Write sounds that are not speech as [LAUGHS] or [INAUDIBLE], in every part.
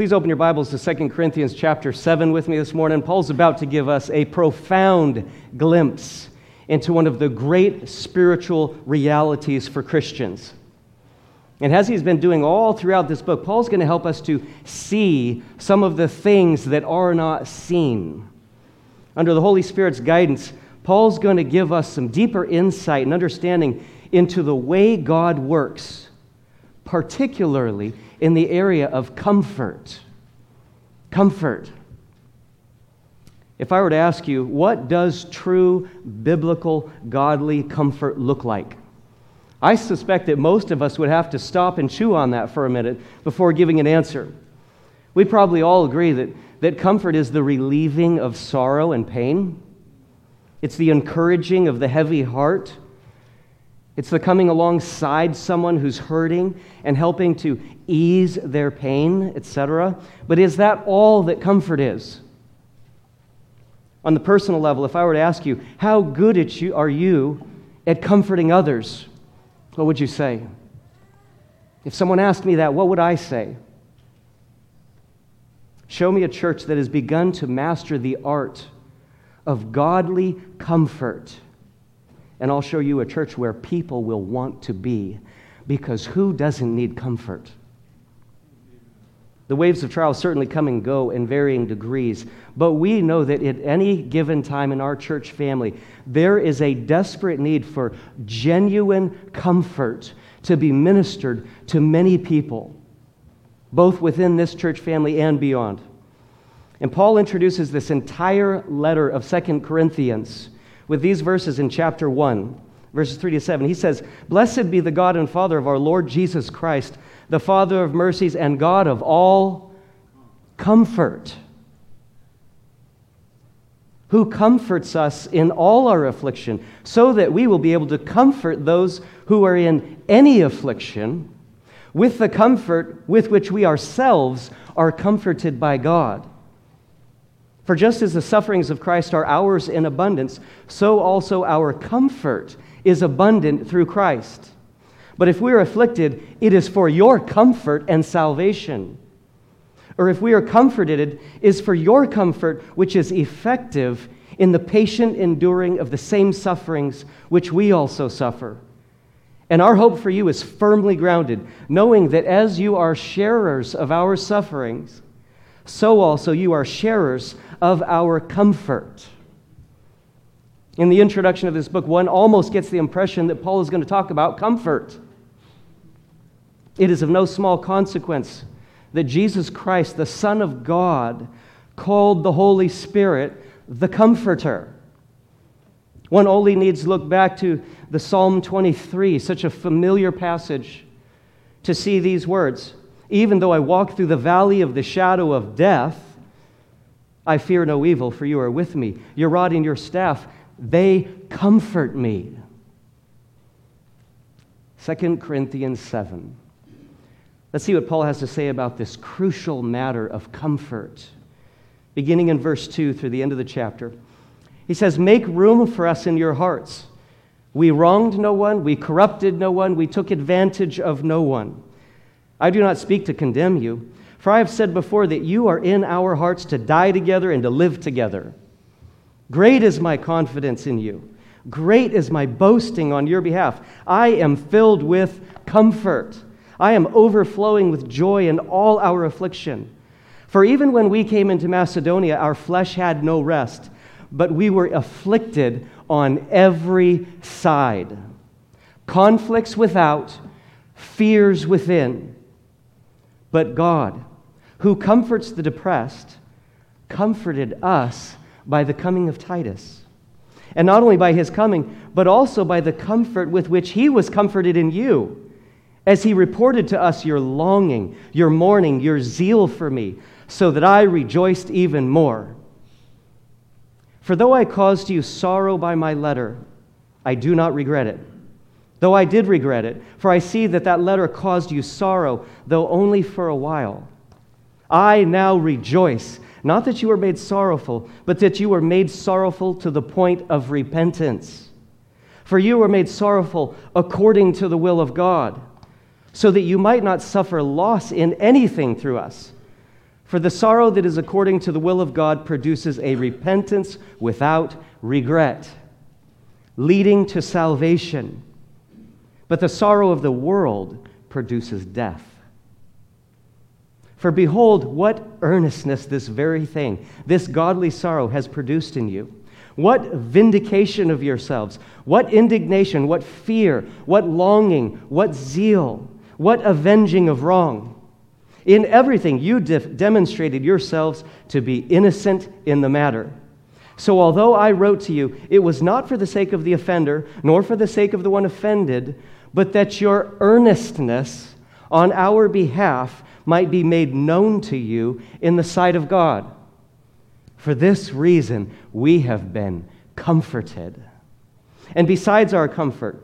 please open your Bibles to 2 Corinthians chapter 7 with me this morning. Paul's about to give us a profound glimpse into one of the great spiritual realities for Christians. And as he's been doing all throughout this book, Paul's going to help us to see some of the things that are not seen. Under the Holy Spirit's guidance, Paul's going to give us some deeper insight and understanding into the way God works, particularly in the area of comfort. Comfort. If I were to ask you, what does true biblical godly comfort look like? I suspect that most of us would have to stop and chew on that for a minute before giving an answer. We probably all agree that, that comfort is the relieving of sorrow and pain. It's the encouraging of the heavy heart. It's the coming alongside someone who's hurting and helping to ease their pain, etc. But is that all that comfort is? On the personal level, if I were to ask you, how good you, are you at comforting others? What would you say? If someone asked me that, what would I say? Show me a church that has begun to master the art of godly comfort, and I'll show you a church where people will want to be because who doesn't need comfort? The waves of trial certainly come and go in varying degrees, but we know that at any given time in our church family, there is a desperate need for genuine comfort to be ministered to many people, both within this church family and beyond. And Paul introduces this entire letter of Second Corinthians with these verses in chapter 1, verses 3 to 7. He says, Blessed be the God and Father of our Lord Jesus Christ the Father of mercies and God of all comfort, who comforts us in all our affliction, so that we will be able to comfort those who are in any affliction with the comfort with which we ourselves are comforted by God. For just as the sufferings of Christ are ours in abundance, so also our comfort is abundant through Christ. But if we are afflicted, it is for your comfort and salvation. Or if we are comforted, it is for your comfort, which is effective in the patient enduring of the same sufferings which we also suffer. And our hope for you is firmly grounded, knowing that as you are sharers of our sufferings, so also you are sharers of our comfort. In the introduction of this book, one almost gets the impression that Paul is going to talk about comfort. It is of no small consequence that Jesus Christ, the Son of God, called the Holy Spirit the Comforter. One only needs look back to the Psalm 23, such a familiar passage, to see these words. Even though I walk through the valley of the shadow of death, I fear no evil, for you are with me. Your rod and your staff, they comfort me. 2 Corinthians 7. Let's see what Paul has to say about this crucial matter of comfort. Beginning in verse 2 through the end of the chapter, he says, Make room for us in your hearts. We wronged no one, we corrupted no one, we took advantage of no one. I do not speak to condemn you, for I have said before that you are in our hearts to die together and to live together. Great is my confidence in you. Great is my boasting on your behalf. I am filled with comfort. I am overflowing with joy in all our affliction. For even when we came into Macedonia, our flesh had no rest, but we were afflicted on every side. Conflicts without, fears within. But God, who comforts the depressed, comforted us by the coming of Titus. And not only by his coming, but also by the comfort with which he was comforted in you as he reported to us your longing, your mourning, your zeal for me, so that I rejoiced even more. For though I caused you sorrow by my letter, I do not regret it. Though I did regret it, for I see that that letter caused you sorrow, though only for a while. I now rejoice, not that you were made sorrowful, but that you were made sorrowful to the point of repentance. For you were made sorrowful according to the will of God so that you might not suffer loss in anything through us. For the sorrow that is according to the will of God produces a repentance without regret, leading to salvation. But the sorrow of the world produces death. For behold, what earnestness this very thing, this godly sorrow, has produced in you. What vindication of yourselves, what indignation, what fear, what longing, what zeal, what avenging of wrong. In everything, you demonstrated yourselves to be innocent in the matter. So, although I wrote to you, it was not for the sake of the offender, nor for the sake of the one offended, but that your earnestness on our behalf might be made known to you in the sight of God. For this reason, we have been comforted. And besides our comfort,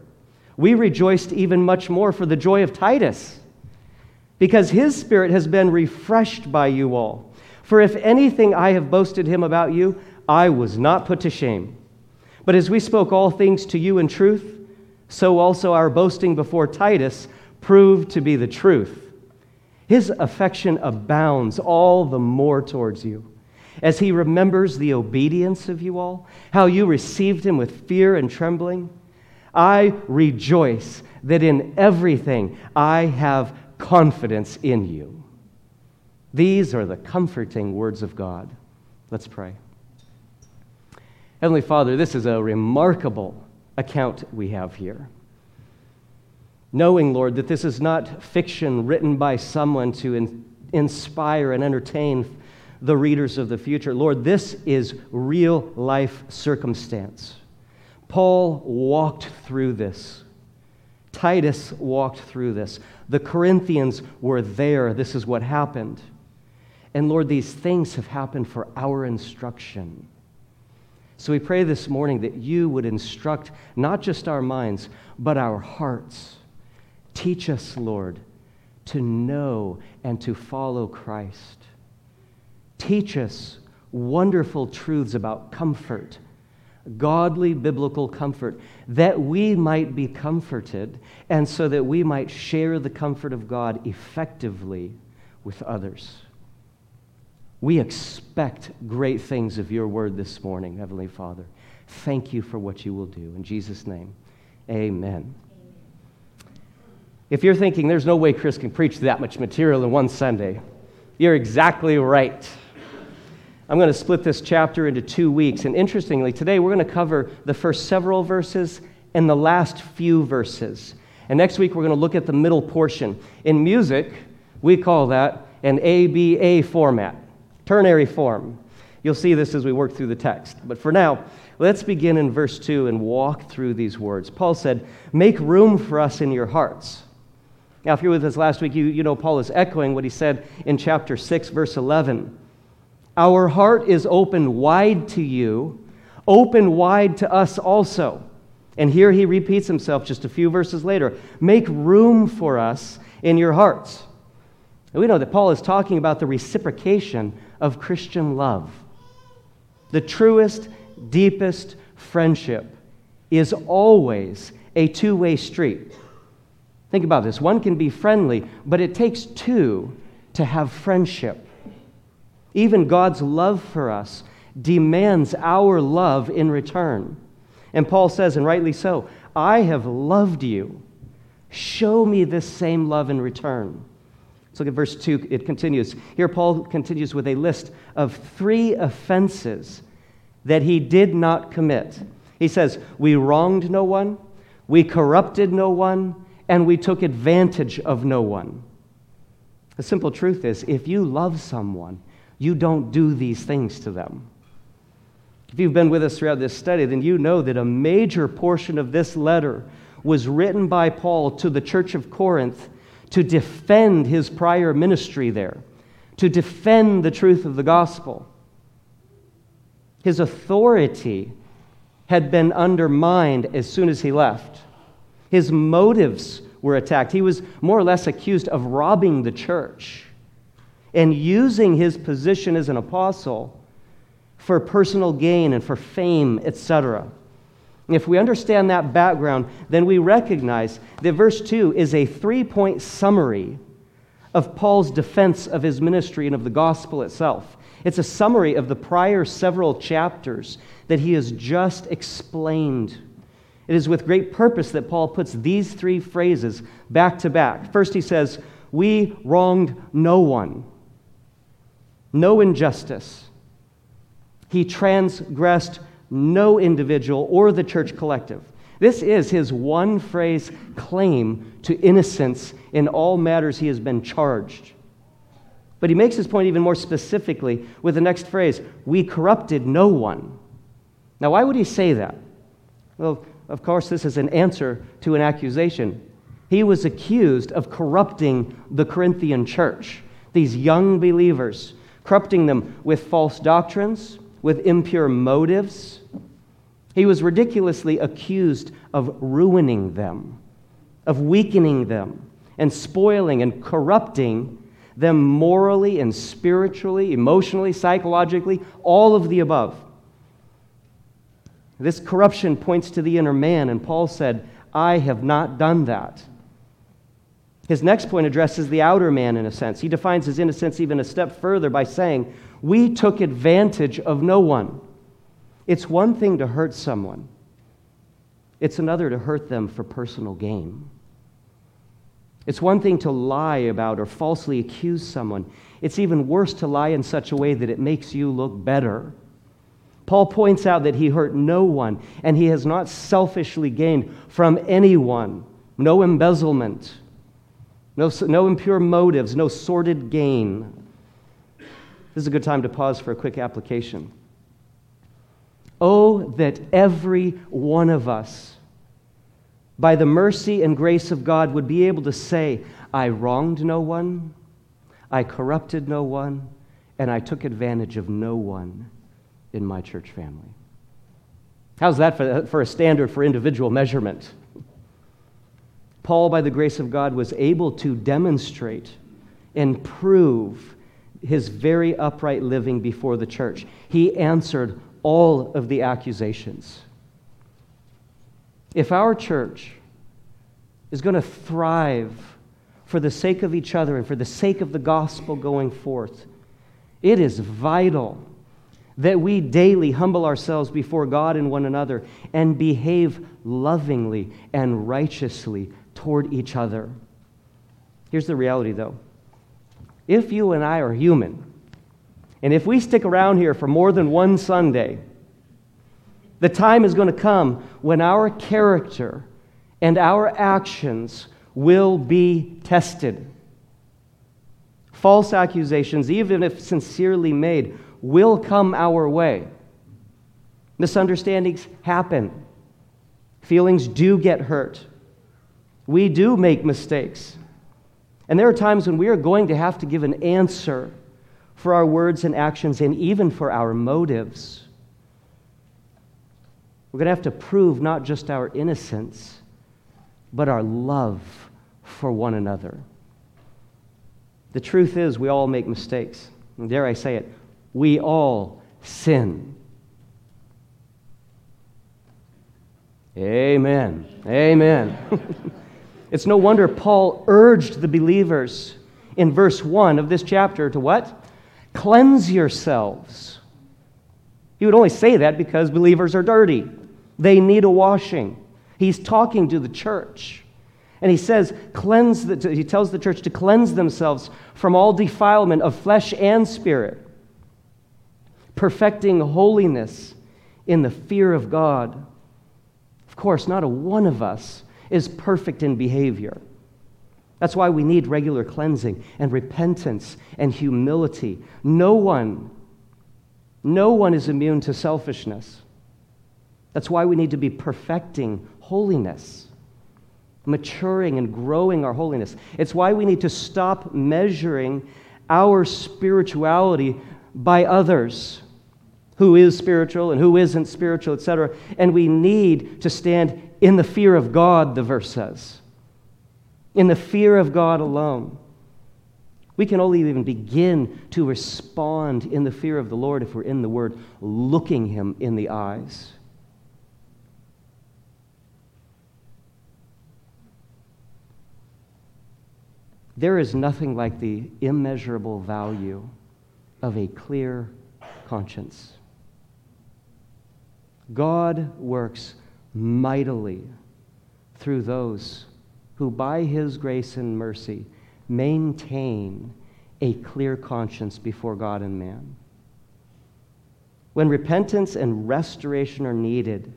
we rejoiced even much more for the joy of Titus because his spirit has been refreshed by you all. For if anything I have boasted him about you, I was not put to shame. But as we spoke all things to you in truth, so also our boasting before Titus proved to be the truth. His affection abounds all the more towards you, as he remembers the obedience of you all, how you received him with fear and trembling. I rejoice that in everything I have confidence in you. These are the comforting words of God. Let's pray. Heavenly Father, this is a remarkable account we have here. Knowing, Lord, that this is not fiction written by someone to in- inspire and entertain the readers of the future. Lord, this is real life circumstance. Paul walked through this. Titus walked through this. The Corinthians were there. This is what happened. And Lord, these things have happened for our instruction. So we pray this morning that you would instruct not just our minds, but our hearts. Teach us, Lord, to know and to follow Christ. Teach us wonderful truths about comfort, godly biblical comfort, that we might be comforted and so that we might share the comfort of God effectively with others. We expect great things of your word this morning, Heavenly Father. Thank you for what you will do. In Jesus' name, amen. If you're thinking there's no way Chris can preach that much material in one Sunday, you're exactly right. I'm going to split this chapter into two weeks. And interestingly, today we're going to cover the first several verses and the last few verses. And next week we're going to look at the middle portion. In music, we call that an ABA format ternary form. You'll see this as we work through the text. But for now, let's begin in verse 2 and walk through these words. Paul said, Make room for us in your hearts. Now, if you were with us last week, you, you know Paul is echoing what he said in chapter 6, verse 11. Our heart is open wide to you, open wide to us also. And here he repeats himself just a few verses later Make room for us in your hearts. And we know that Paul is talking about the reciprocation of Christian love. The truest, deepest friendship is always a two way street. Think about this one can be friendly, but it takes two to have friendship. Even God's love for us demands our love in return. And Paul says, and rightly so, I have loved you. Show me this same love in return. Let's look at verse 2. It continues. Here, Paul continues with a list of three offenses that he did not commit. He says, We wronged no one, we corrupted no one, and we took advantage of no one. The simple truth is if you love someone, you don't do these things to them. If you've been with us throughout this study, then you know that a major portion of this letter was written by Paul to the church of Corinth to defend his prior ministry there, to defend the truth of the gospel. His authority had been undermined as soon as he left. His motives were attacked. He was more or less accused of robbing the church and using his position as an apostle for personal gain and for fame, etc. If we understand that background, then we recognize that verse 2 is a three point summary of Paul's defense of his ministry and of the gospel itself. It's a summary of the prior several chapters that he has just explained. It is with great purpose that Paul puts these three phrases back to back. First, he says, We wronged no one, no injustice. He transgressed no individual or the church collective. This is his one phrase claim to innocence in all matters he has been charged. But he makes his point even more specifically with the next phrase We corrupted no one. Now, why would he say that? Well, of course, this is an answer to an accusation. He was accused of corrupting the Corinthian church, these young believers, corrupting them with false doctrines, with impure motives. He was ridiculously accused of ruining them, of weakening them, and spoiling and corrupting them morally and spiritually, emotionally, psychologically, all of the above. This corruption points to the inner man, and Paul said, I have not done that. His next point addresses the outer man in a sense. He defines his innocence even a step further by saying, We took advantage of no one. It's one thing to hurt someone, it's another to hurt them for personal gain. It's one thing to lie about or falsely accuse someone. It's even worse to lie in such a way that it makes you look better. Paul points out that he hurt no one and he has not selfishly gained from anyone. No embezzlement, no, no impure motives, no sordid gain. This is a good time to pause for a quick application. Oh, that every one of us, by the mercy and grace of God, would be able to say, I wronged no one, I corrupted no one, and I took advantage of no one in my church family. How's that for, for a standard for individual measurement? Paul, by the grace of God, was able to demonstrate and prove his very upright living before the church. He answered all of the accusations. If our church is going to thrive for the sake of each other and for the sake of the gospel going forth, it is vital that we daily humble ourselves before God and one another and behave lovingly and righteously toward each other. Here's the reality, though. If you and I are human, and if we stick around here for more than one Sunday, the time is going to come when our character and our actions will be tested. False accusations, even if sincerely made, will come our way. Misunderstandings happen. Feelings do get hurt. We do make mistakes. And there are times when we are going to have to give an answer for our words and actions and even for our motives. We're going to have to prove not just our innocence, but our love for one another. The truth is, we all make mistakes. And dare I say it, we all sin. Amen. Amen. [LAUGHS] it's no wonder Paul urged the believers in verse 1 of this chapter to what? Cleanse yourselves. He would only say that because believers are dirty. They need a washing. He's talking to the church. And he says, cleanse the, he tells the church to cleanse themselves from all defilement of flesh and spirit perfecting holiness in the fear of God. Of course, not a one of us is perfect in behavior. That's why we need regular cleansing and repentance and humility. No one, no one is immune to selfishness. That's why we need to be perfecting holiness, maturing and growing our holiness. It's why we need to stop measuring our spirituality by others who is spiritual and who isn't spiritual, etc. And we need to stand in the fear of God, the verse says. In the fear of God alone. We can only even begin to respond in the fear of the Lord if we're in the Word, looking Him in the eyes. There is nothing like the immeasurable value of a clear conscience. God works mightily through those who, by his grace and mercy, maintain a clear conscience before God and man. When repentance and restoration are needed,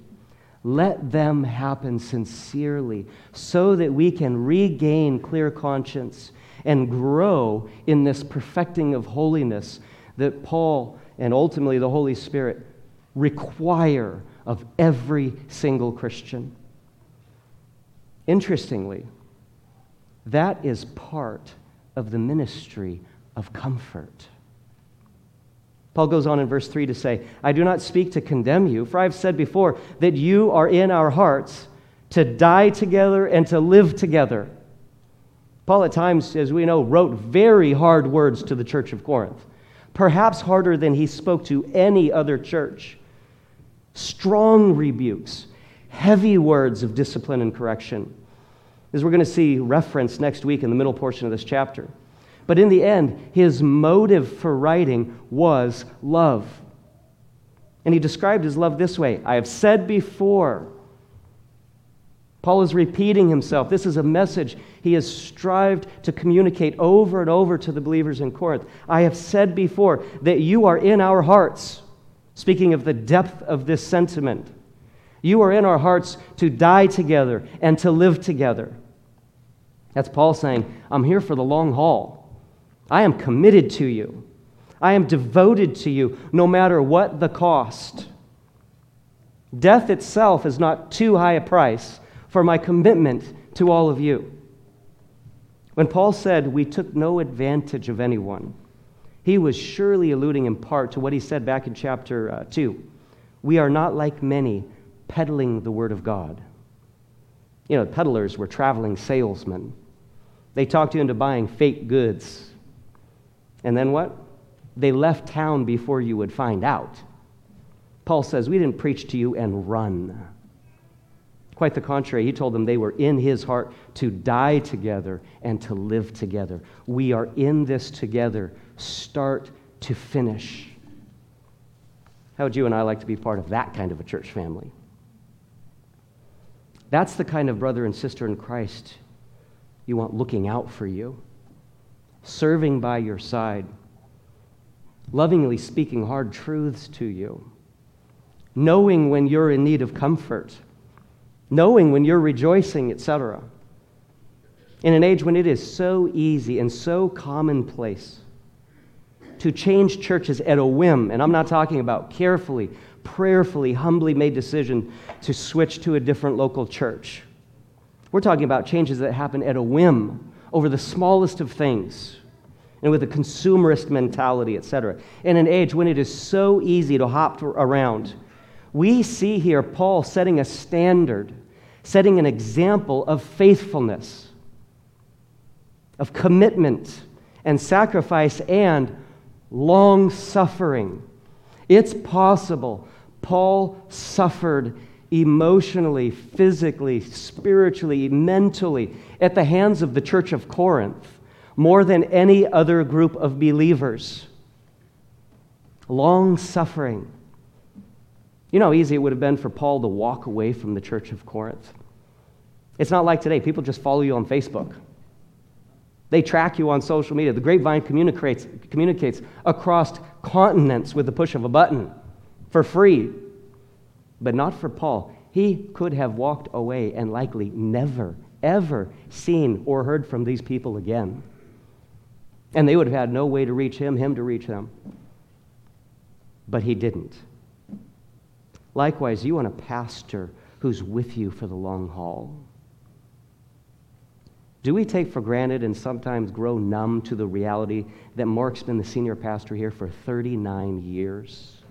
let them happen sincerely so that we can regain clear conscience and grow in this perfecting of holiness that Paul and ultimately the Holy Spirit require of every single Christian. Interestingly, that is part of the ministry of comfort. Paul goes on in verse 3 to say, I do not speak to condemn you, for I have said before that you are in our hearts to die together and to live together. Paul, at times, as we know, wrote very hard words to the church of Corinth, perhaps harder than he spoke to any other church. Strong rebukes, heavy words of discipline and correction, as we're going to see reference next week in the middle portion of this chapter. But in the end, his motive for writing was love. And he described his love this way I have said before. Paul is repeating himself. This is a message he has strived to communicate over and over to the believers in Corinth. I have said before that you are in our hearts. Speaking of the depth of this sentiment, you are in our hearts to die together and to live together. That's Paul saying, I'm here for the long haul. I am committed to you. I am devoted to you no matter what the cost. Death itself is not too high a price for my commitment to all of you. When Paul said we took no advantage of anyone, he was surely alluding in part to what he said back in chapter uh, 2. We are not like many peddling the word of God. You know, peddlers were traveling salesmen. They talked you into buying fake goods and then what? They left town before you would find out. Paul says, We didn't preach to you and run. Quite the contrary, he told them they were in his heart to die together and to live together. We are in this together, start to finish. How would you and I like to be part of that kind of a church family? That's the kind of brother and sister in Christ you want looking out for you serving by your side, lovingly speaking hard truths to you, knowing when you're in need of comfort, knowing when you're rejoicing, etc. In an age when it is so easy and so commonplace to change churches at a whim, and I'm not talking about carefully, prayerfully, humbly made decision to switch to a different local church. We're talking about changes that happen at a whim over the smallest of things and with a consumerist mentality, etc. In an age when it is so easy to hop around, we see here Paul setting a standard, setting an example of faithfulness, of commitment and sacrifice and long suffering. It's possible Paul suffered emotionally, physically, spiritually, mentally at the hands of the church of Corinth more than any other group of believers. Long suffering. You know how easy it would have been for Paul to walk away from the church of Corinth. It's not like today. People just follow you on Facebook. They track you on social media. The grapevine communicates, communicates across continents with the push of a button for free. But not for Paul. He could have walked away and likely never, ever seen or heard from these people again. And they would have had no way to reach him, him to reach them. But he didn't. Likewise, you want a pastor who's with you for the long haul. Do we take for granted and sometimes grow numb to the reality that Mark's been the senior pastor here for 39 years?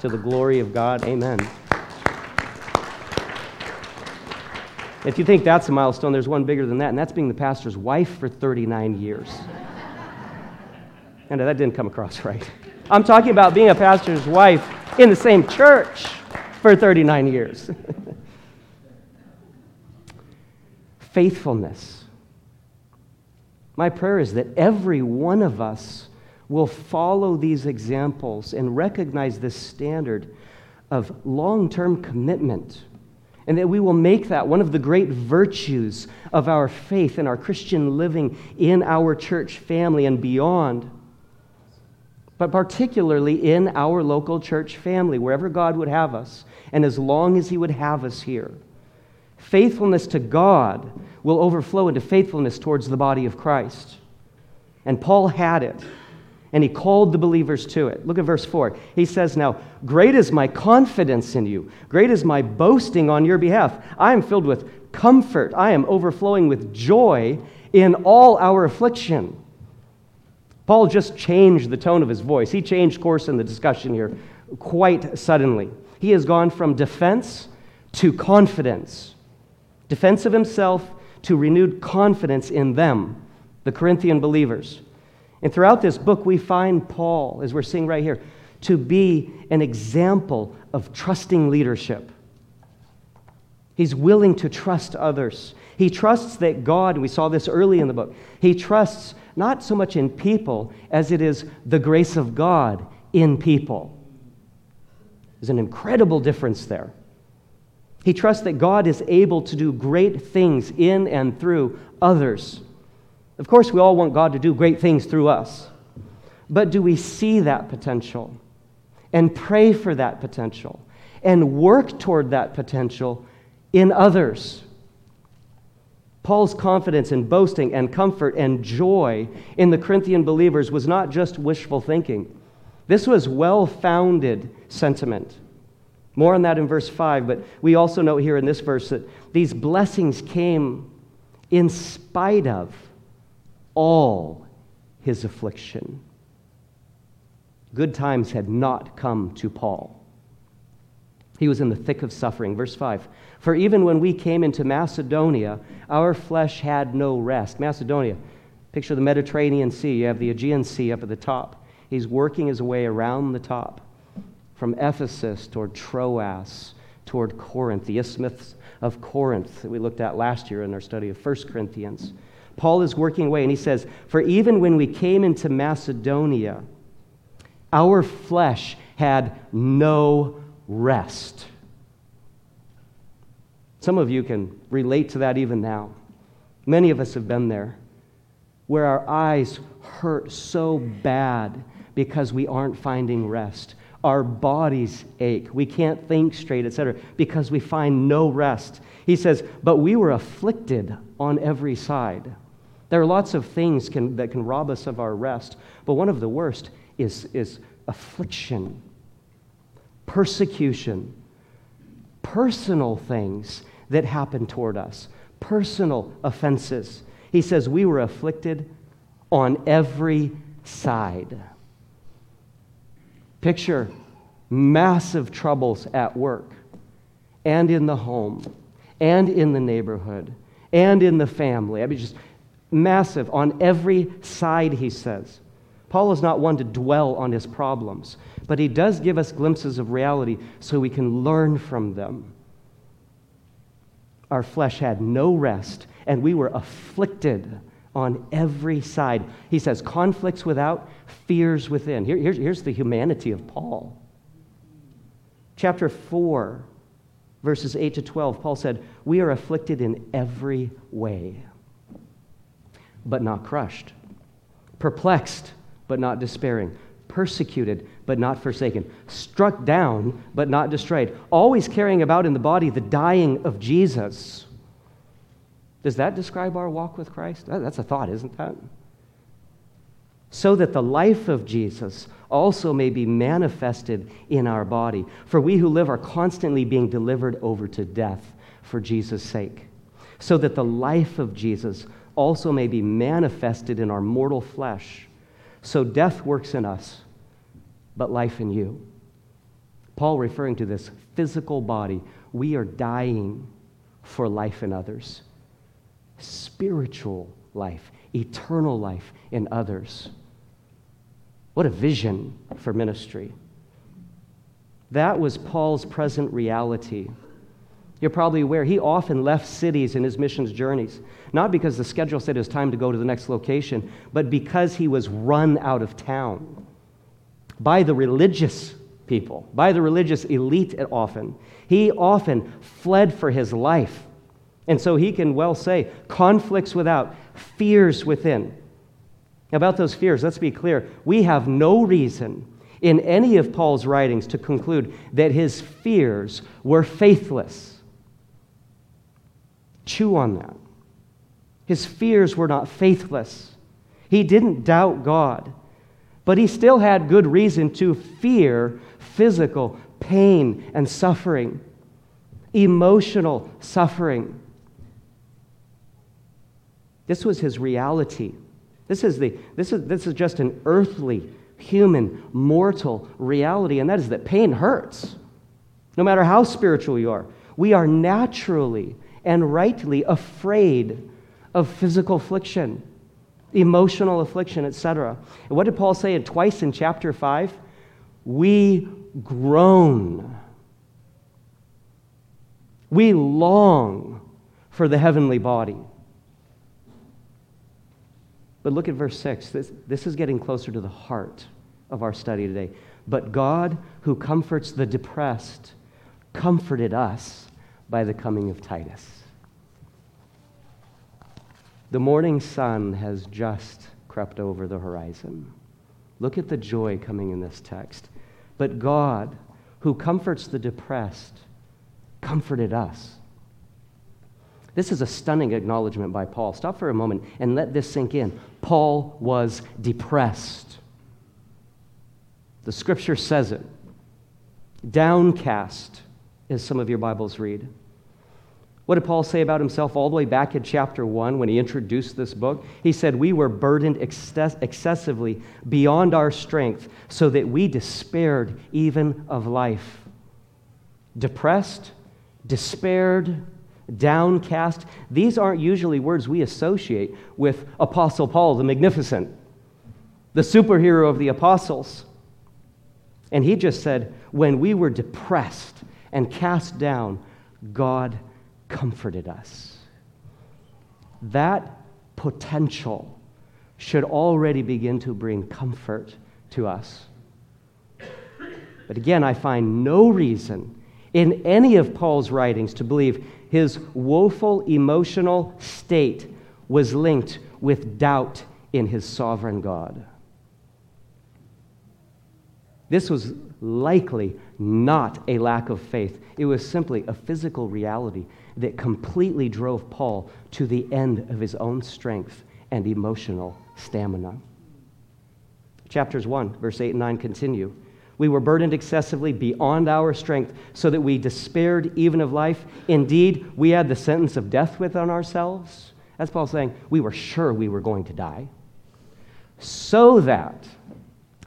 To the glory of God, amen. If you think that's a milestone, there's one bigger than that, and that's being the pastor's wife for 39 years. And that didn't come across right. I'm talking about being a pastor's wife in the same church for 39 years. [LAUGHS] Faithfulness. My prayer is that every one of us will follow these examples and recognize this standard of long term commitment. And that we will make that one of the great virtues of our faith and our Christian living in our church family and beyond. But particularly in our local church family, wherever God would have us, and as long as He would have us here. Faithfulness to God will overflow into faithfulness towards the body of Christ. And Paul had it and he called the believers to it. Look at verse 4. He says, Now, great is my confidence in you, great is my boasting on your behalf. I am filled with comfort, I am overflowing with joy in all our affliction. Paul just changed the tone of his voice. He changed course in the discussion here quite suddenly. He has gone from defense to confidence, defense of himself to renewed confidence in them, the Corinthian believers. And throughout this book, we find Paul, as we're seeing right here, to be an example of trusting leadership. He's willing to trust others. He trusts that God, we saw this early in the book, he trusts not so much in people as it is the grace of God in people. There's an incredible difference there. He trusts that God is able to do great things in and through others. Of course, we all want God to do great things through us. But do we see that potential and pray for that potential and work toward that potential in others? Paul's confidence and boasting and comfort and joy in the Corinthian believers was not just wishful thinking. This was well founded sentiment. More on that in verse 5, but we also note here in this verse that these blessings came in spite of all his affliction. Good times had not come to Paul. He was in the thick of suffering. Verse 5 For even when we came into Macedonia, our flesh had no rest. Macedonia, picture the Mediterranean Sea. You have the Aegean Sea up at the top. He's working his way around the top from Ephesus toward Troas, toward Corinth, the isthmus of Corinth that we looked at last year in our study of 1 Corinthians. Paul is working away, and he says, For even when we came into Macedonia, our flesh had no rest. Some of you can relate to that even now. Many of us have been there, where our eyes hurt so bad because we aren't finding rest. Our bodies ache. We can't think straight, etc., because we find no rest. He says, But we were afflicted on every side. There are lots of things can, that can rob us of our rest, but one of the worst is, is affliction, persecution, personal things that happen toward us, personal offenses. He says, We were afflicted on every side. Picture massive troubles at work and in the home and in the neighborhood and in the family. I mean, just massive on every side, he says. Paul is not one to dwell on his problems, but he does give us glimpses of reality so we can learn from them. Our flesh had no rest, and we were afflicted on every side. He says, conflicts without, fears within. Here, here's, here's the humanity of Paul. Chapter 4, verses 8 to 12, Paul said, We are afflicted in every way but not crushed, perplexed, but not despairing, persecuted, but not forsaken, struck down, but not destroyed, always carrying about in the body the dying of Jesus. Does that describe our walk with Christ? That's a thought, isn't that? So that the life of Jesus also may be manifested in our body. For we who live are constantly being delivered over to death for Jesus' sake. So that the life of Jesus also may be manifested in our mortal flesh. So death works in us, but life in you. Paul referring to this physical body, we are dying for life in others. Spiritual life, eternal life in others. What a vision for ministry. That was Paul's present reality. You're probably aware he often left cities in his missions journeys, not because the schedule said it was time to go to the next location, but because he was run out of town by the religious people, by the religious elite often. He often fled for his life. And so he can well say, conflicts without, fears within. About those fears, let's be clear. We have no reason in any of Paul's writings to conclude that his fears were faithless. Chew on that. His fears were not faithless. He didn't doubt God, but he still had good reason to fear physical pain and suffering, emotional suffering. This was his reality. This is, the, this, is, this is just an earthly, human, mortal reality, and that is that pain hurts. No matter how spiritual you are, we are naturally and rightly afraid of physical affliction, emotional affliction, etc. And what did Paul say twice in chapter 5? We groan. We long for the heavenly body. But look at verse 6. This, this is getting closer to the heart of our study today. But God, who comforts the depressed, comforted us by the coming of Titus. The morning sun has just crept over the horizon. Look at the joy coming in this text. But God, who comforts the depressed, comforted us. This is a stunning acknowledgement by Paul. Stop for a moment and let this sink in. Paul was depressed. The scripture says it. Downcast, as some of your Bibles read. What did Paul say about himself all the way back in chapter 1 when he introduced this book? He said, We were burdened excess- excessively beyond our strength, so that we despaired even of life. Depressed, despaired, downcast. These aren't usually words we associate with Apostle Paul, the magnificent, the superhero of the apostles. And he just said, When we were depressed and cast down, God comforted us. That potential should already begin to bring comfort to us. But again, I find no reason in any of Paul's writings to believe his woeful emotional state was linked with doubt in his sovereign God. This was likely not a lack of faith. It was simply a physical reality that completely drove Paul to the end of his own strength and emotional stamina. Chapters 1, verse 8 and 9 continue. We were burdened excessively beyond our strength, so that we despaired even of life. Indeed, we had the sentence of death within ourselves. That's Paul saying, we were sure we were going to die. So that,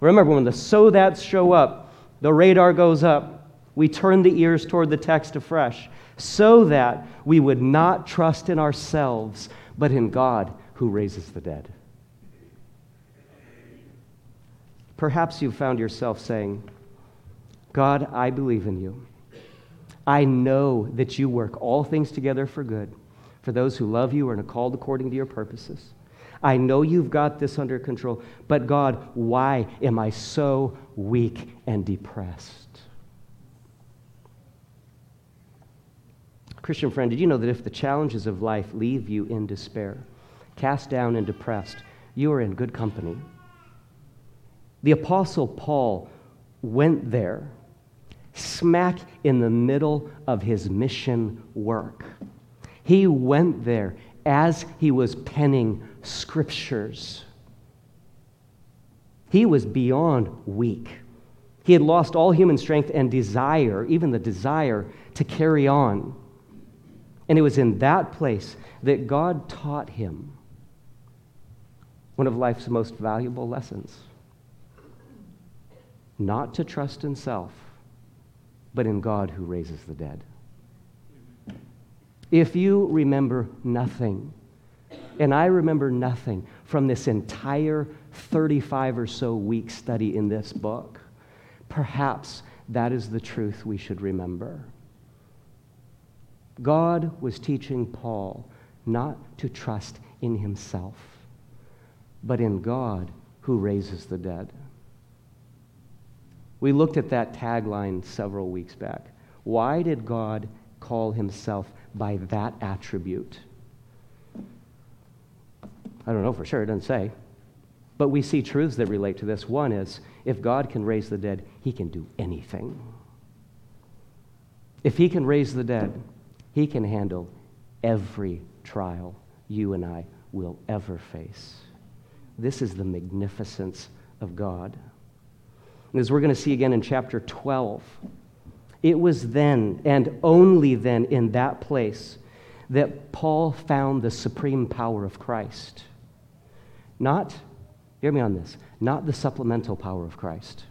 remember when the so that's show up, the radar goes up, we turn the ears toward the text afresh so that we would not trust in ourselves, but in God who raises the dead. Perhaps you found yourself saying, God, I believe in you. I know that you work all things together for good for those who love you and are called according to your purposes. I know you've got this under control, but God, why am I so weak and depressed? Christian friend, did you know that if the challenges of life leave you in despair, cast down and depressed, you are in good company? The Apostle Paul went there smack in the middle of his mission work. He went there as he was penning scriptures. He was beyond weak. He had lost all human strength and desire, even the desire to carry on. And it was in that place that God taught him one of life's most valuable lessons not to trust in self, but in God who raises the dead. If you remember nothing, and I remember nothing from this entire 35 or so week study in this book, perhaps that is the truth we should remember. God was teaching Paul not to trust in himself, but in God who raises the dead. We looked at that tagline several weeks back. Why did God call himself by that attribute? I don't know for sure, it doesn't say. But we see truths that relate to this. One is if God can raise the dead, he can do anything. If he can raise the dead, he can handle every trial you and I will ever face. This is the magnificence of God. As we're going to see again in chapter 12, it was then and only then in that place that Paul found the supreme power of Christ. Not, hear me on this, not the supplemental power of Christ.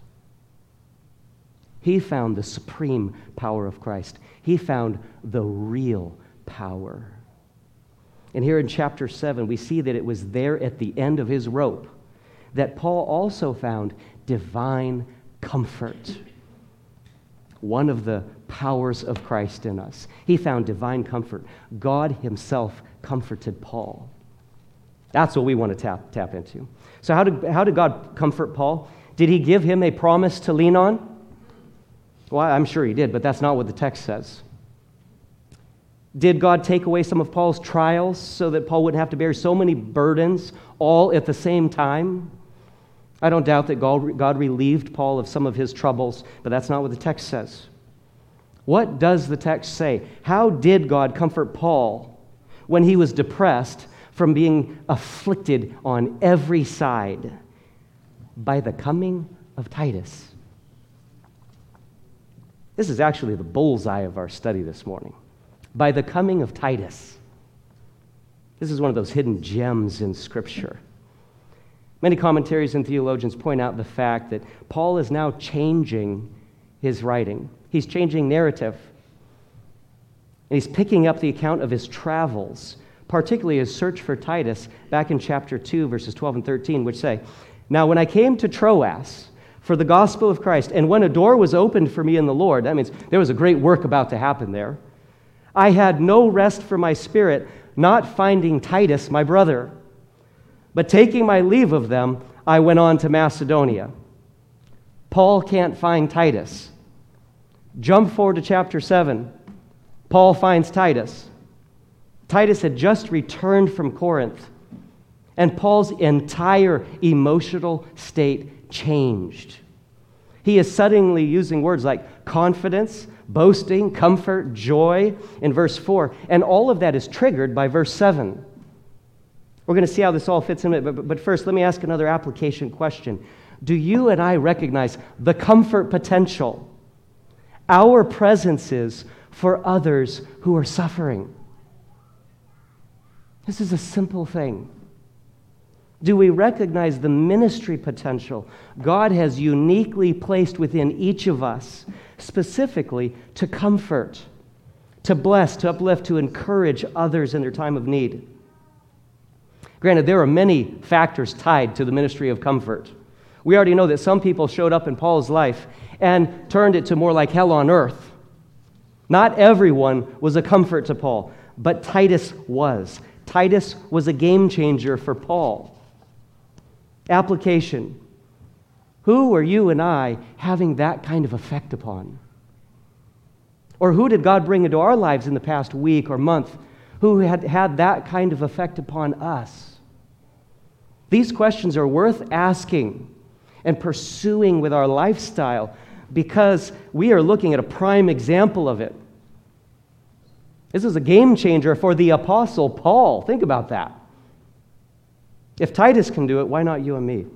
He found the supreme power of Christ. He found the real power. And here in chapter 7, we see that it was there at the end of his rope that Paul also found divine comfort. One of the powers of Christ in us. He found divine comfort. God Himself comforted Paul. That's what we want to tap, tap into. So, how did, how did God comfort Paul? Did He give him a promise to lean on? Well, I'm sure He did, but that's not what the text says. Did God take away some of Paul's trials so that Paul wouldn't have to bear so many burdens all at the same time? I don't doubt that God relieved Paul of some of his troubles, but that's not what the text says. What does the text say? How did God comfort Paul when he was depressed from being afflicted on every side? By the coming of Titus. This is actually the bullseye of our study this morning. By the coming of Titus. This is one of those hidden gems in Scripture. Many commentaries and theologians point out the fact that Paul is now changing his writing. He's changing narrative. And he's picking up the account of his travels, particularly his search for Titus, back in chapter 2, verses 12 and 13, which say, Now, when I came to Troas for the gospel of Christ, and when a door was opened for me in the Lord, that means there was a great work about to happen there, I had no rest for my spirit, not finding Titus, my brother. But taking my leave of them, I went on to Macedonia. Paul can't find Titus. Jump forward to chapter 7. Paul finds Titus. Titus had just returned from Corinth, and Paul's entire emotional state changed. He is suddenly using words like confidence, boasting, comfort, joy in verse 4, and all of that is triggered by verse 7. We're going to see how this all fits in, but, but first, let me ask another application question. Do you and I recognize the comfort potential our presence is for others who are suffering? This is a simple thing. Do we recognize the ministry potential God has uniquely placed within each of us, specifically to comfort, to bless, to uplift, to encourage others in their time of need? Granted, there are many factors tied to the ministry of comfort. We already know that some people showed up in Paul's life and turned it to more like hell on earth. Not everyone was a comfort to Paul, but Titus was. Titus was a game changer for Paul. Application Who are you and I having that kind of effect upon? Or who did God bring into our lives in the past week or month who had had that kind of effect upon us? These questions are worth asking and pursuing with our lifestyle because we are looking at a prime example of it. This is a game changer for the Apostle Paul. Think about that. If Titus can do it, why not you and me?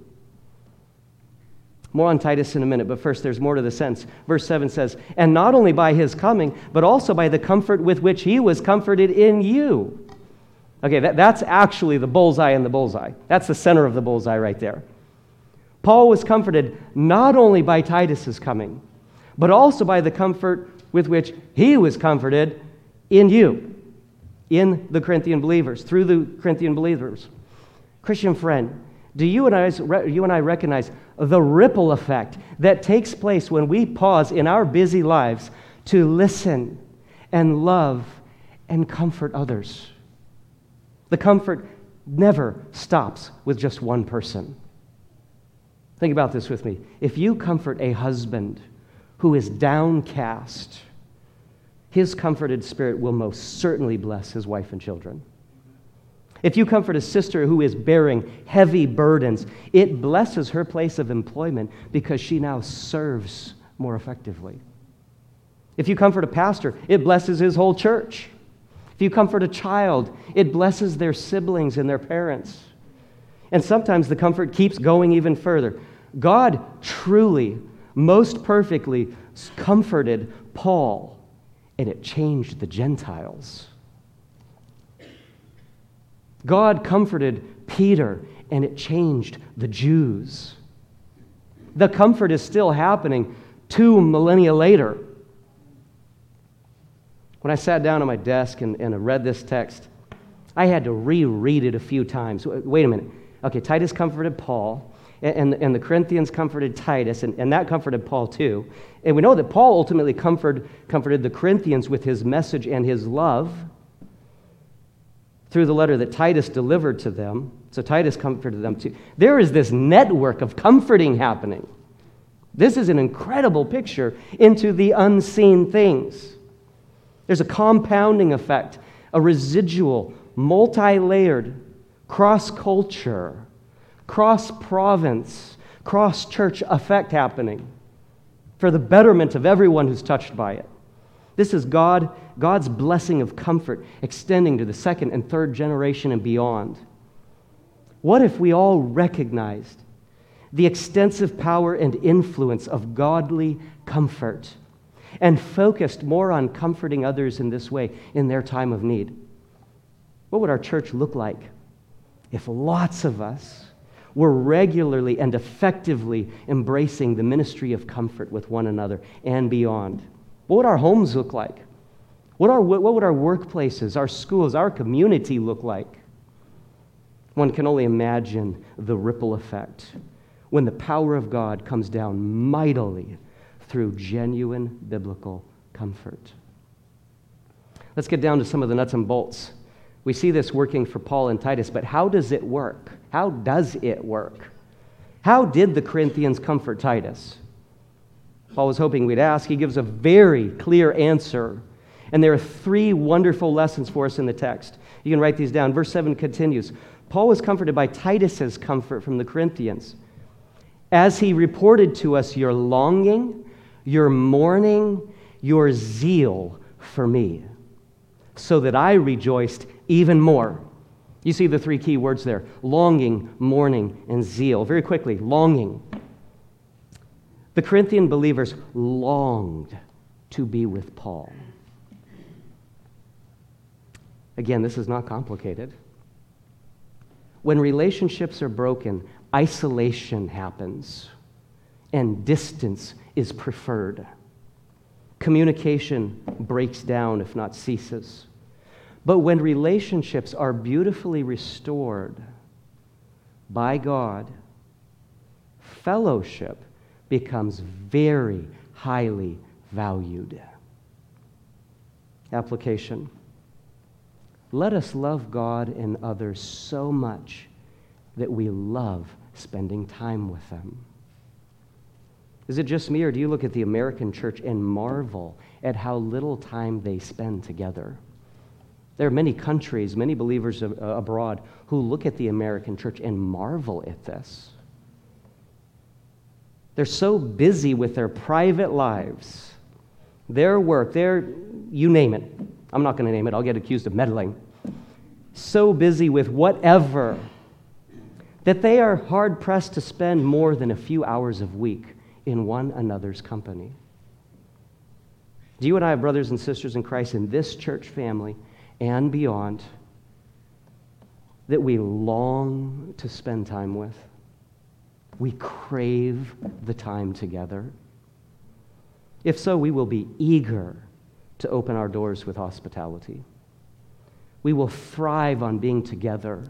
More on Titus in a minute, but first there's more to the sense. Verse 7 says, And not only by his coming, but also by the comfort with which he was comforted in you. Okay, that, that's actually the bullseye in the bullseye. That's the center of the bullseye right there. Paul was comforted not only by Titus's coming, but also by the comfort with which he was comforted in you, in the Corinthian believers, through the Corinthian believers. Christian friend, do you and, I, you and I recognize the ripple effect that takes place when we pause in our busy lives to listen and love and comfort others. The comfort never stops with just one person. Think about this with me. If you comfort a husband who is downcast, his comforted spirit will most certainly bless his wife and children. If you comfort a sister who is bearing heavy burdens, it blesses her place of employment because she now serves more effectively. If you comfort a pastor, it blesses his whole church. If you comfort a child, it blesses their siblings and their parents. And sometimes the comfort keeps going even further. God truly, most perfectly comforted Paul, and it changed the Gentiles. God comforted Peter, and it changed the Jews. The comfort is still happening two millennia later. When I sat down at my desk and, and read this text, I had to reread it a few times. Wait a minute. Okay, Titus comforted Paul, and, and, and the Corinthians comforted Titus, and, and that comforted Paul too. And we know that Paul ultimately comforted, comforted the Corinthians with his message and his love through the letter that Titus delivered to them. So Titus comforted them too. There is this network of comforting happening. This is an incredible picture into the unseen things. There's a compounding effect, a residual, multi layered, cross culture, cross province, cross church effect happening for the betterment of everyone who's touched by it. This is God, God's blessing of comfort extending to the second and third generation and beyond. What if we all recognized the extensive power and influence of godly comfort and focused more on comforting others in this way in their time of need? What would our church look like if lots of us were regularly and effectively embracing the ministry of comfort with one another and beyond? What would our homes look like? What, are, what would our workplaces, our schools, our community look like? One can only imagine the ripple effect when the power of God comes down mightily through genuine biblical comfort. Let's get down to some of the nuts and bolts. We see this working for Paul and Titus, but how does it work? How does it work? How did the Corinthians comfort Titus? Paul was hoping we'd ask. He gives a very clear answer. And there are three wonderful lessons for us in the text. You can write these down. Verse 7 continues Paul was comforted by Titus's comfort from the Corinthians. As he reported to us your longing, your mourning, your zeal for me, so that I rejoiced even more. You see the three key words there longing, mourning, and zeal. Very quickly longing. The Corinthian believers longed to be with Paul. Again, this is not complicated. When relationships are broken, isolation happens and distance is preferred. Communication breaks down, if not ceases. But when relationships are beautifully restored by God, fellowship becomes very highly valued. Application. Let us love God and others so much that we love spending time with them. Is it just me, or do you look at the American church and marvel at how little time they spend together? There are many countries, many believers uh, abroad, who look at the American church and marvel at this. They're so busy with their private lives, their work, their, you name it. I'm not going to name it, I'll get accused of meddling. So busy with whatever that they are hard pressed to spend more than a few hours a week in one another's company. Do you and I have brothers and sisters in Christ in this church family and beyond that we long to spend time with? We crave the time together. If so, we will be eager to open our doors with hospitality. We will thrive on being together,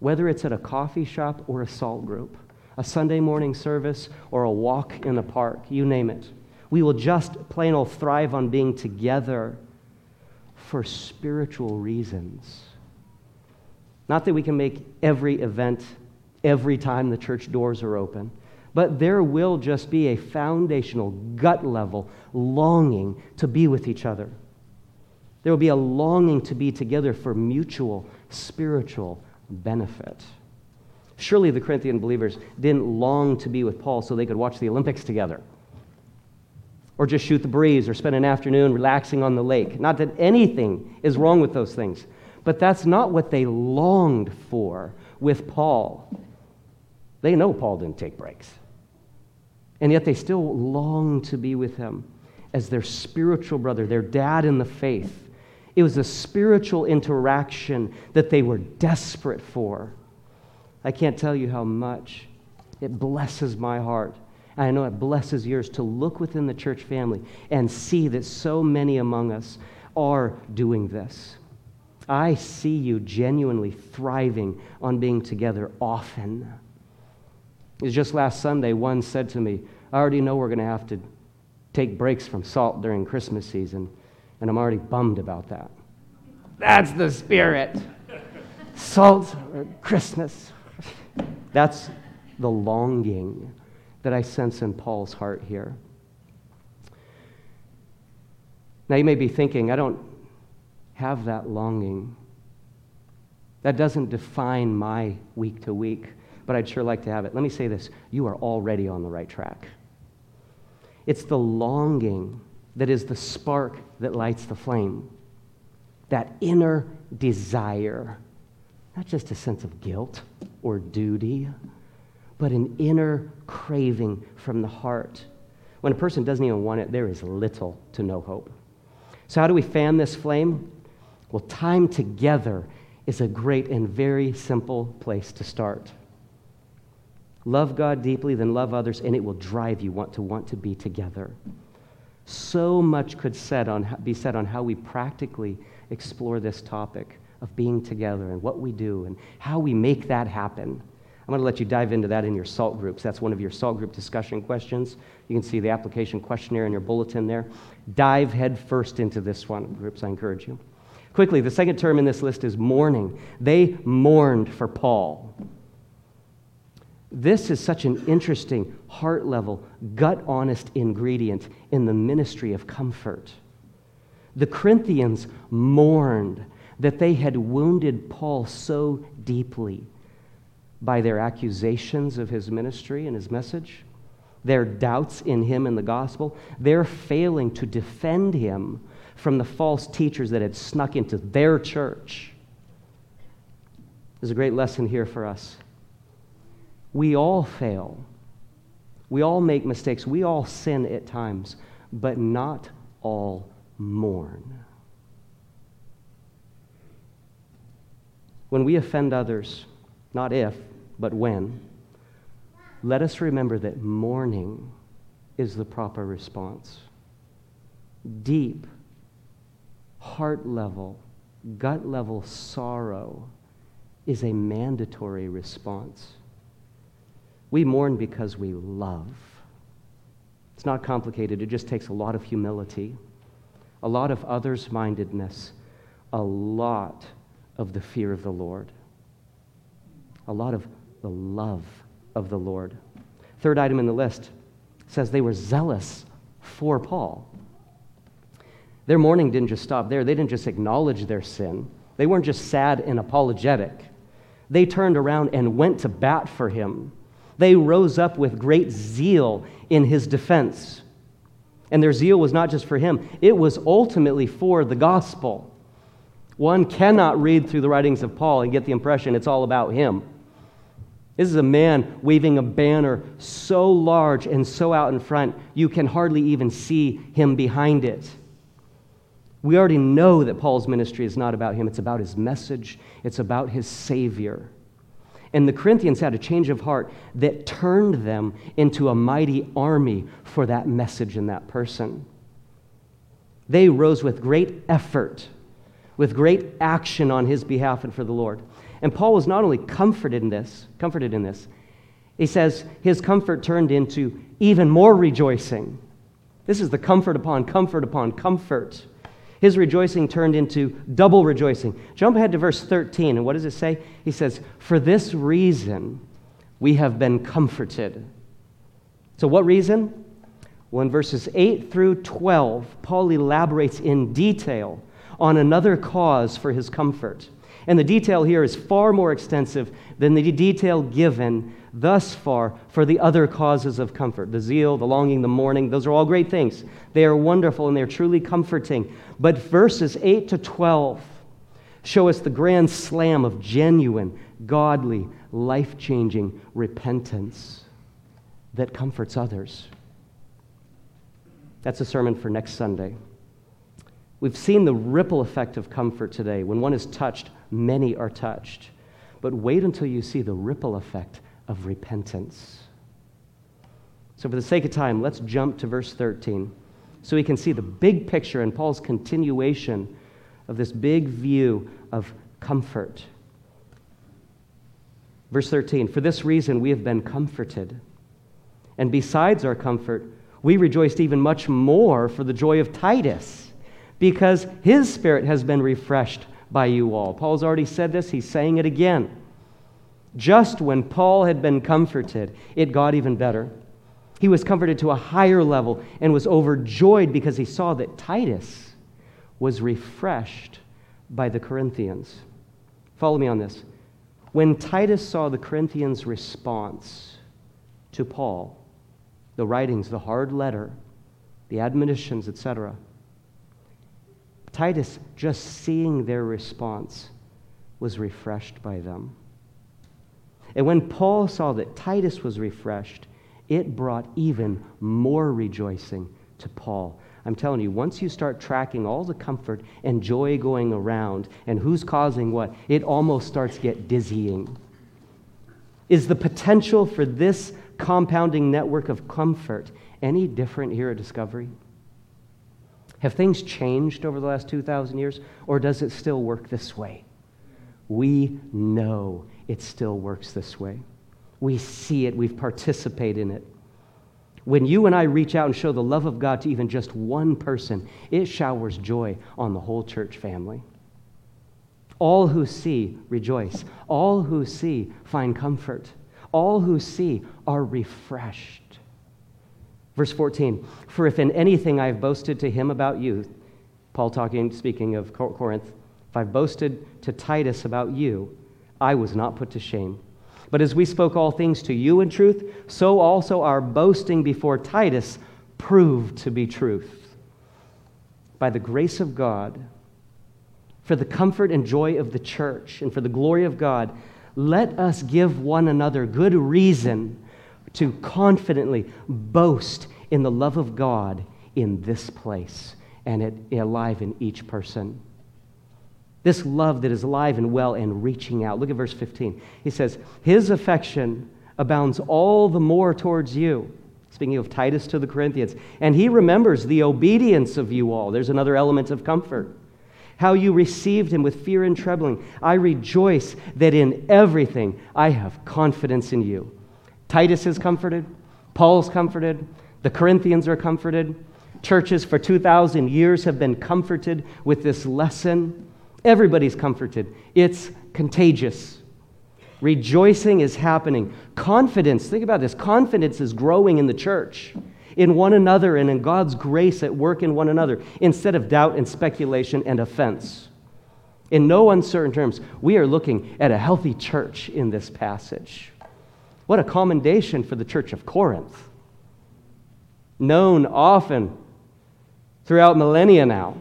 whether it's at a coffee shop or a salt group, a Sunday morning service or a walk in the park, you name it. We will just plain old thrive on being together, for spiritual reasons. Not that we can make every event every time the church doors are open, but there will just be a foundational, gut level longing to be with each other. There will be a longing to be together for mutual spiritual benefit. Surely the Corinthian believers didn't long to be with Paul so they could watch the Olympics together or just shoot the breeze or spend an afternoon relaxing on the lake. Not that anything is wrong with those things, but that's not what they longed for with Paul. They know Paul didn't take breaks. And yet they still long to be with him as their spiritual brother, their dad in the faith. It was a spiritual interaction that they were desperate for. I can't tell you how much it blesses my heart I know it blesses yours to look within the church family and see that so many among us are doing this. I see you genuinely thriving on being together often. It was just last Sunday, one said to me, I already know we're going to have to take breaks from salt during Christmas season, and I'm already bummed about that. That's the spirit. Salt or Christmas. That's the longing that I sense in Paul's heart here. Now, you may be thinking, I don't have that longing. That doesn't define my week to week, but I'd sure like to have it. Let me say this you are already on the right track. It's the longing that is the spark that lights the flame, that inner desire, not just a sense of guilt or duty but an inner craving from the heart. When a person doesn't even want it, there is little to no hope. So, how do we fan this flame? Well, time together is a great and very simple place to start. Love God deeply, then love others, and it will drive you want to want to be together. So much could said on, be said on how we practically explore this topic of being together and what we do and how we make that happen. I'm going to let you dive into that in your SALT groups. That's one of your SALT group discussion questions. You can see the application questionnaire in your bulletin there. Dive headfirst into this one, groups, I encourage you. Quickly, the second term in this list is mourning. They mourned for Paul. This is such an interesting, heart level, gut honest ingredient in the ministry of comfort. The Corinthians mourned that they had wounded Paul so deeply by their accusations of his ministry and his message, their doubts in him and the gospel. They're failing to defend him from the false teachers that had snuck into their church. There's a great lesson here for us. We all fail. We all make mistakes. We all sin at times, but not all mourn. When we offend others, not if, but when, let us remember that mourning is the proper response. Deep, heart level, gut level sorrow is a mandatory response. We mourn because we love. It's not complicated, it just takes a lot of humility, a lot of others mindedness, a lot of the fear of the Lord a lot of the love of the Lord. Third item in the list says they were zealous for Paul. Their mourning didn't just stop there, they didn't just acknowledge their sin, they weren't just sad and apologetic. They turned around and went to bat for him. They rose up with great zeal in his defense. And their zeal was not just for him, it was ultimately for the gospel. One cannot read through the writings of Paul and get the impression it's all about him. This is a man waving a banner so large and so out in front, you can hardly even see him behind it. We already know that Paul's ministry is not about him, it's about his message, it's about his Savior. And the Corinthians had a change of heart that turned them into a mighty army for that message and that person. They rose with great effort, with great action on his behalf and for the Lord. And Paul was not only comforted in this, comforted in this, he says his comfort turned into even more rejoicing. This is the comfort upon comfort upon comfort. His rejoicing turned into double rejoicing. Jump ahead to verse 13, and what does it say? He says, For this reason we have been comforted. So, what reason? Well, in verses 8 through 12, Paul elaborates in detail on another cause for his comfort. And the detail here is far more extensive than the detail given thus far for the other causes of comfort the zeal, the longing, the mourning. Those are all great things. They are wonderful and they're truly comforting. But verses 8 to 12 show us the grand slam of genuine, godly, life changing repentance that comforts others. That's a sermon for next Sunday. We've seen the ripple effect of comfort today. When one is touched, many are touched. But wait until you see the ripple effect of repentance. So, for the sake of time, let's jump to verse 13 so we can see the big picture and Paul's continuation of this big view of comfort. Verse 13 For this reason we have been comforted. And besides our comfort, we rejoiced even much more for the joy of Titus, because his spirit has been refreshed by you all. Paul's already said this, he's saying it again. Just when Paul had been comforted, it got even better. He was comforted to a higher level and was overjoyed because he saw that Titus was refreshed by the Corinthians. Follow me on this. When Titus saw the Corinthians' response to Paul, the writings, the hard letter, the admonitions, etc., Titus, just seeing their response, was refreshed by them. And when Paul saw that Titus was refreshed, it brought even more rejoicing to Paul. I'm telling you, once you start tracking all the comfort and joy going around and who's causing what, it almost starts get dizzying. Is the potential for this compounding network of comfort any different here at Discovery? Have things changed over the last 2,000 years, or does it still work this way? We know it still works this way. We see it, we've participated in it. When you and I reach out and show the love of God to even just one person, it showers joy on the whole church family. All who see rejoice. All who see find comfort. All who see are refreshed. Verse 14 For if in anything I have boasted to him about you, Paul talking, speaking of Corinth, if I've boasted to Titus about you, I was not put to shame. But as we spoke all things to you in truth, so also our boasting before Titus proved to be truth. By the grace of God, for the comfort and joy of the church, and for the glory of God, let us give one another good reason to confidently boast in the love of God in this place and it, alive in each person. This love that is alive and well and reaching out. Look at verse 15. He says, His affection abounds all the more towards you. Speaking of Titus to the Corinthians. And he remembers the obedience of you all. There's another element of comfort. How you received him with fear and trembling. I rejoice that in everything I have confidence in you. Titus is comforted. Paul's comforted. The Corinthians are comforted. Churches for 2,000 years have been comforted with this lesson. Everybody's comforted. It's contagious. Rejoicing is happening. Confidence, think about this confidence is growing in the church, in one another, and in God's grace at work in one another, instead of doubt and speculation and offense. In no uncertain terms, we are looking at a healthy church in this passage. What a commendation for the church of Corinth, known often throughout millennia now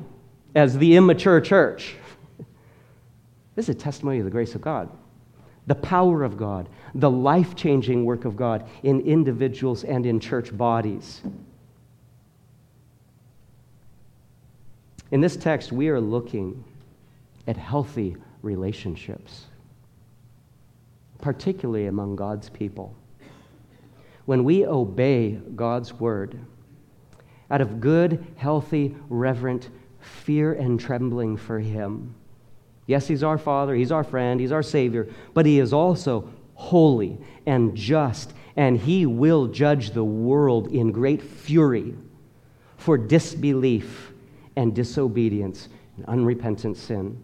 as the immature church. [LAUGHS] This is a testimony of the grace of God, the power of God, the life changing work of God in individuals and in church bodies. In this text, we are looking at healthy relationships, particularly among God's people. When we obey God's word, out of good, healthy, reverent fear and trembling for Him, Yes, He's our Father, He's our friend, He's our Savior, but He is also holy and just, and He will judge the world in great fury for disbelief and disobedience and unrepentant sin.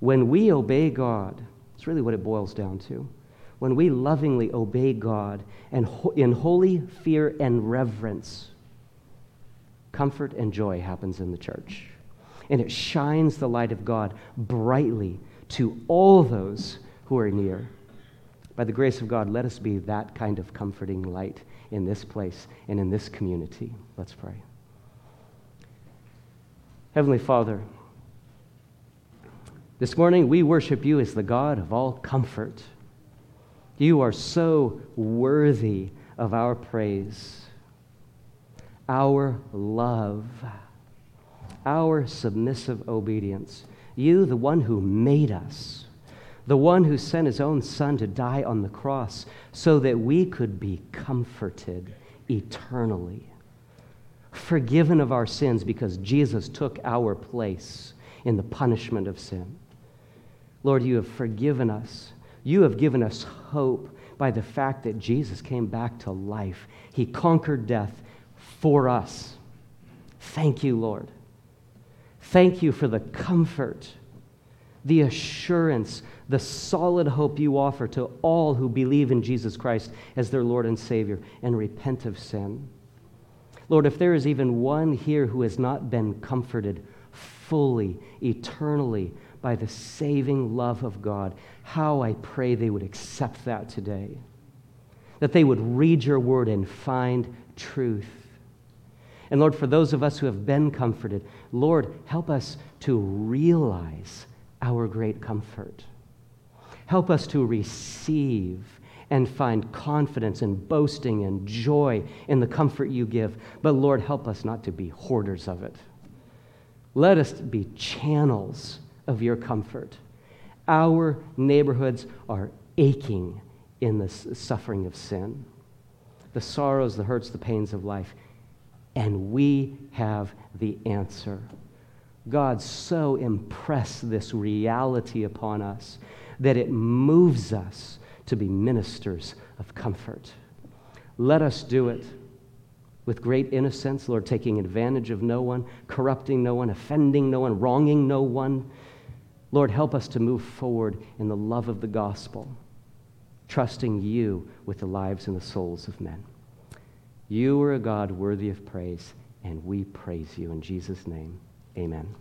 When we obey God, it's really what it boils down to. When we lovingly obey God and ho- in holy fear and reverence, comfort and joy happens in the church. And it shines the light of God brightly to all those who are near. By the grace of God, let us be that kind of comforting light in this place and in this community. Let's pray. Heavenly Father, this morning we worship you as the God of all comfort. You are so worthy of our praise, our love, our submissive obedience. You, the one who made us, the one who sent his own son to die on the cross so that we could be comforted eternally forgiven of our sins because Jesus took our place in the punishment of sin. Lord, you have forgiven us. You have given us hope by the fact that Jesus came back to life. He conquered death for us. Thank you, Lord. Thank you for the comfort, the assurance, the solid hope you offer to all who believe in Jesus Christ as their Lord and Savior and repent of sin. Lord, if there is even one here who has not been comforted fully, eternally, by the saving love of God, how I pray they would accept that today. That they would read your word and find truth. And Lord, for those of us who have been comforted, Lord, help us to realize our great comfort. Help us to receive and find confidence and boasting and joy in the comfort you give. But Lord, help us not to be hoarders of it. Let us be channels of your comfort. Our neighborhoods are aching in the suffering of sin, the sorrows, the hurts, the pains of life. And we have the answer. God so impressed this reality upon us that it moves us to be ministers of comfort. Let us do it with great innocence, Lord, taking advantage of no one, corrupting no one, offending no one, wronging no one. Lord, help us to move forward in the love of the gospel, trusting you with the lives and the souls of men. You are a God worthy of praise, and we praise you in Jesus' name. Amen.